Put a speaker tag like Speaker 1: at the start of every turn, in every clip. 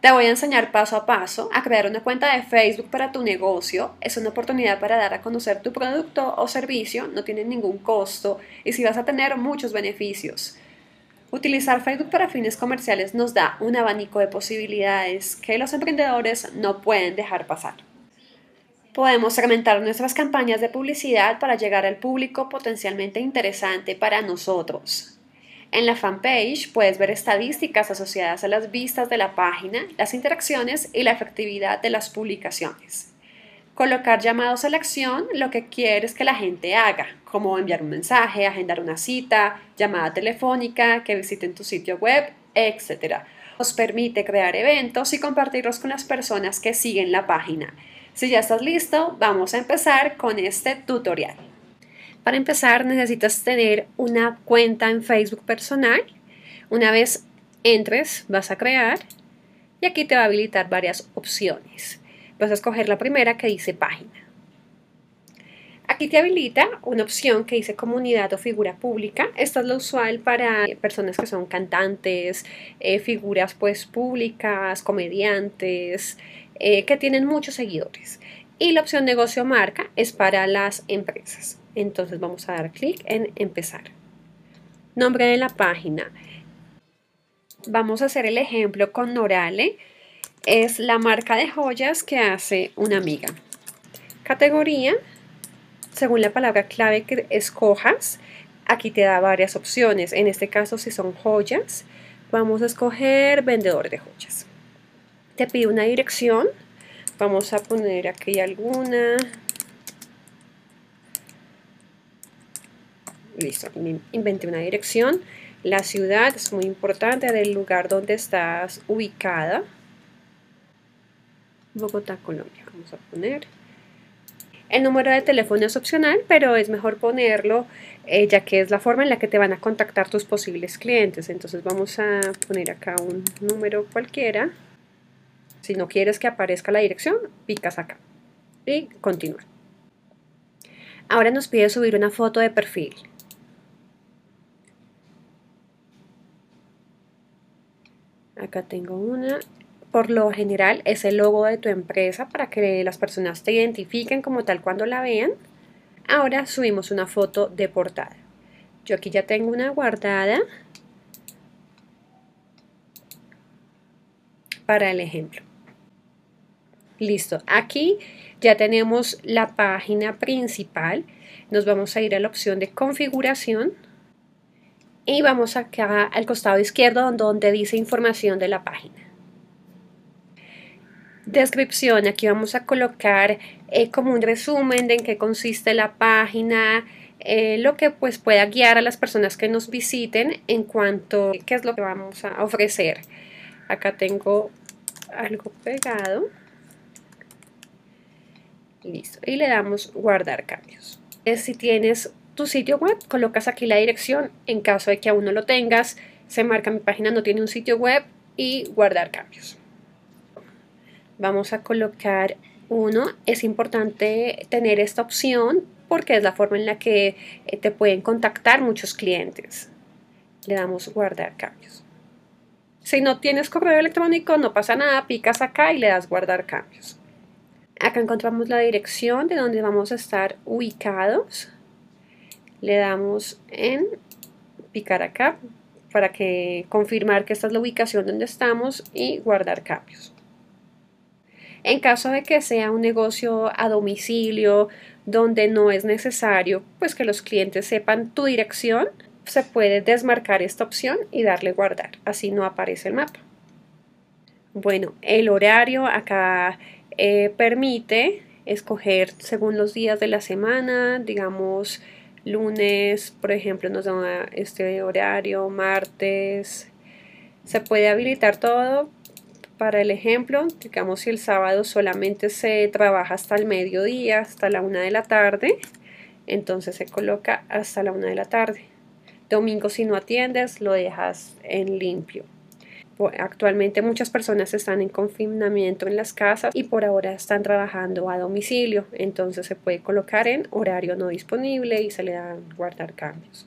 Speaker 1: Te voy a enseñar paso a paso a crear una cuenta de Facebook para tu negocio. Es una oportunidad para dar a conocer tu producto o servicio, no tiene ningún costo y si vas a tener muchos beneficios. Utilizar Facebook para fines comerciales nos da un abanico de posibilidades que los emprendedores no pueden dejar pasar. Podemos segmentar nuestras campañas de publicidad para llegar al público potencialmente interesante para nosotros. En la fanpage puedes ver estadísticas asociadas a las vistas de la página, las interacciones y la efectividad de las publicaciones. Colocar llamados a la acción lo que quieres que la gente haga, como enviar un mensaje, agendar una cita, llamada telefónica, que visiten tu sitio web, etc. Nos permite crear eventos y compartirlos con las personas que siguen la página. Si ya estás listo, vamos a empezar con este tutorial. Para empezar necesitas tener una cuenta en Facebook personal. Una vez entres vas a crear y aquí te va a habilitar varias opciones. Vas a escoger la primera que dice página. Aquí te habilita una opción que dice comunidad o figura pública. Esta es lo usual para personas que son cantantes, eh, figuras pues públicas, comediantes, eh, que tienen muchos seguidores. Y la opción negocio marca es para las empresas. Entonces vamos a dar clic en empezar. Nombre de la página. Vamos a hacer el ejemplo con Norale. Es la marca de joyas que hace una amiga. Categoría. Según la palabra clave que escojas, aquí te da varias opciones. En este caso, si son joyas, vamos a escoger vendedor de joyas. Te pide una dirección. Vamos a poner aquí alguna. Listo, inventé una dirección. La ciudad es muy importante del lugar donde estás ubicada. Bogotá, Colombia. Vamos a poner. El número de teléfono es opcional, pero es mejor ponerlo eh, ya que es la forma en la que te van a contactar tus posibles clientes. Entonces vamos a poner acá un número cualquiera. Si no quieres que aparezca la dirección, picas acá y continúa. Ahora nos pide subir una foto de perfil. Acá tengo una. Por lo general es el logo de tu empresa para que las personas te identifiquen como tal cuando la vean. Ahora subimos una foto de portada. Yo aquí ya tengo una guardada para el ejemplo. Listo, aquí ya tenemos la página principal. Nos vamos a ir a la opción de configuración y vamos acá al costado izquierdo donde dice información de la página. Descripción, aquí vamos a colocar eh, como un resumen de en qué consiste la página, eh, lo que pues pueda guiar a las personas que nos visiten en cuanto a qué es lo que vamos a ofrecer. Acá tengo algo pegado. Listo. Y le damos guardar cambios. Si tienes tu sitio web, colocas aquí la dirección, en caso de que aún no lo tengas, se marca mi página no tiene un sitio web y guardar cambios. Vamos a colocar uno, es importante tener esta opción porque es la forma en la que eh, te pueden contactar muchos clientes. Le damos guardar cambios. Si no tienes correo electrónico, no pasa nada, picas acá y le das guardar cambios. Acá encontramos la dirección de donde vamos a estar ubicados le damos en picar acá para que confirmar que esta es la ubicación donde estamos y guardar cambios. En caso de que sea un negocio a domicilio donde no es necesario pues que los clientes sepan tu dirección, se puede desmarcar esta opción y darle guardar, así no aparece el mapa. Bueno, el horario acá eh, permite escoger según los días de la semana, digamos lunes, por ejemplo, nos da este horario, martes. Se puede habilitar todo para el ejemplo, digamos si el sábado solamente se trabaja hasta el mediodía, hasta la una de la tarde, entonces se coloca hasta la una de la tarde. Domingo si no atiendes, lo dejas en limpio. Actualmente muchas personas están en confinamiento en las casas y por ahora están trabajando a domicilio, entonces se puede colocar en horario no disponible y se le dan guardar cambios,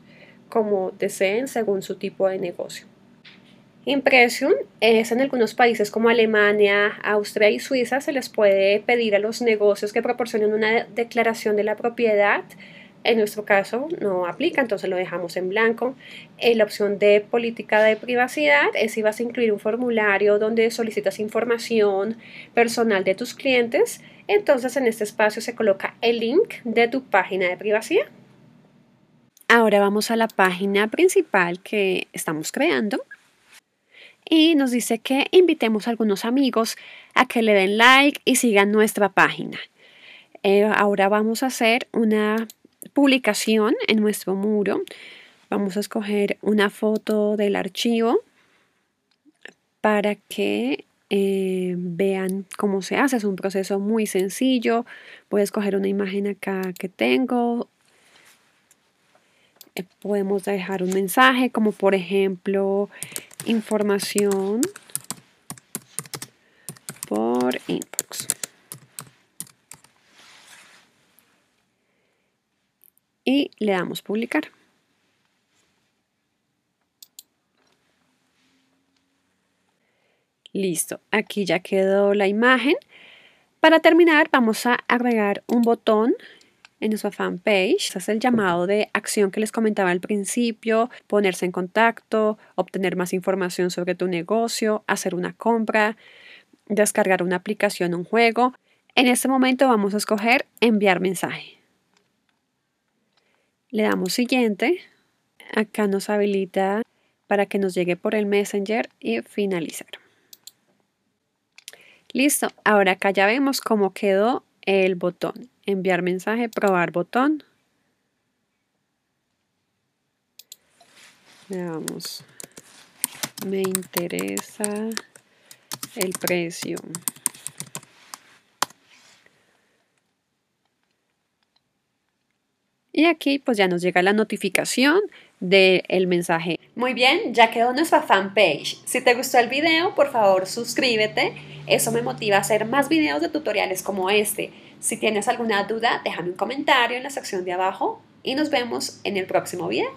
Speaker 1: como deseen según su tipo de negocio. Impresium es en algunos países como Alemania, Austria y Suiza se les puede pedir a los negocios que proporcionen una declaración de la propiedad. En nuestro caso no aplica, entonces lo dejamos en blanco. En la opción de política de privacidad es si vas a incluir un formulario donde solicitas información personal de tus clientes. Entonces en este espacio se coloca el link de tu página de privacidad. Ahora vamos a la página principal que estamos creando y nos dice que invitemos a algunos amigos a que le den like y sigan nuestra página. Eh, ahora vamos a hacer una publicación en nuestro muro. Vamos a escoger una foto del archivo para que eh, vean cómo se hace. Es un proceso muy sencillo. Voy a escoger una imagen acá que tengo. Eh, podemos dejar un mensaje como por ejemplo información por inbox. Y le damos publicar. Listo, aquí ya quedó la imagen. Para terminar vamos a agregar un botón en nuestra fanpage. es el llamado de acción que les comentaba al principio, ponerse en contacto, obtener más información sobre tu negocio, hacer una compra, descargar una aplicación, un juego. En este momento vamos a escoger enviar mensaje. Le damos siguiente. Acá nos habilita para que nos llegue por el Messenger y finalizar. Listo, ahora acá ya vemos cómo quedó el botón enviar mensaje, probar botón. Veamos. Me interesa el precio. Y aquí pues ya nos llega la notificación del mensaje. Muy bien, ya quedó nuestra fanpage. Si te gustó el video, por favor suscríbete. Eso me motiva a hacer más videos de tutoriales como este. Si tienes alguna duda, déjame un comentario en la sección de abajo y nos vemos en el próximo video.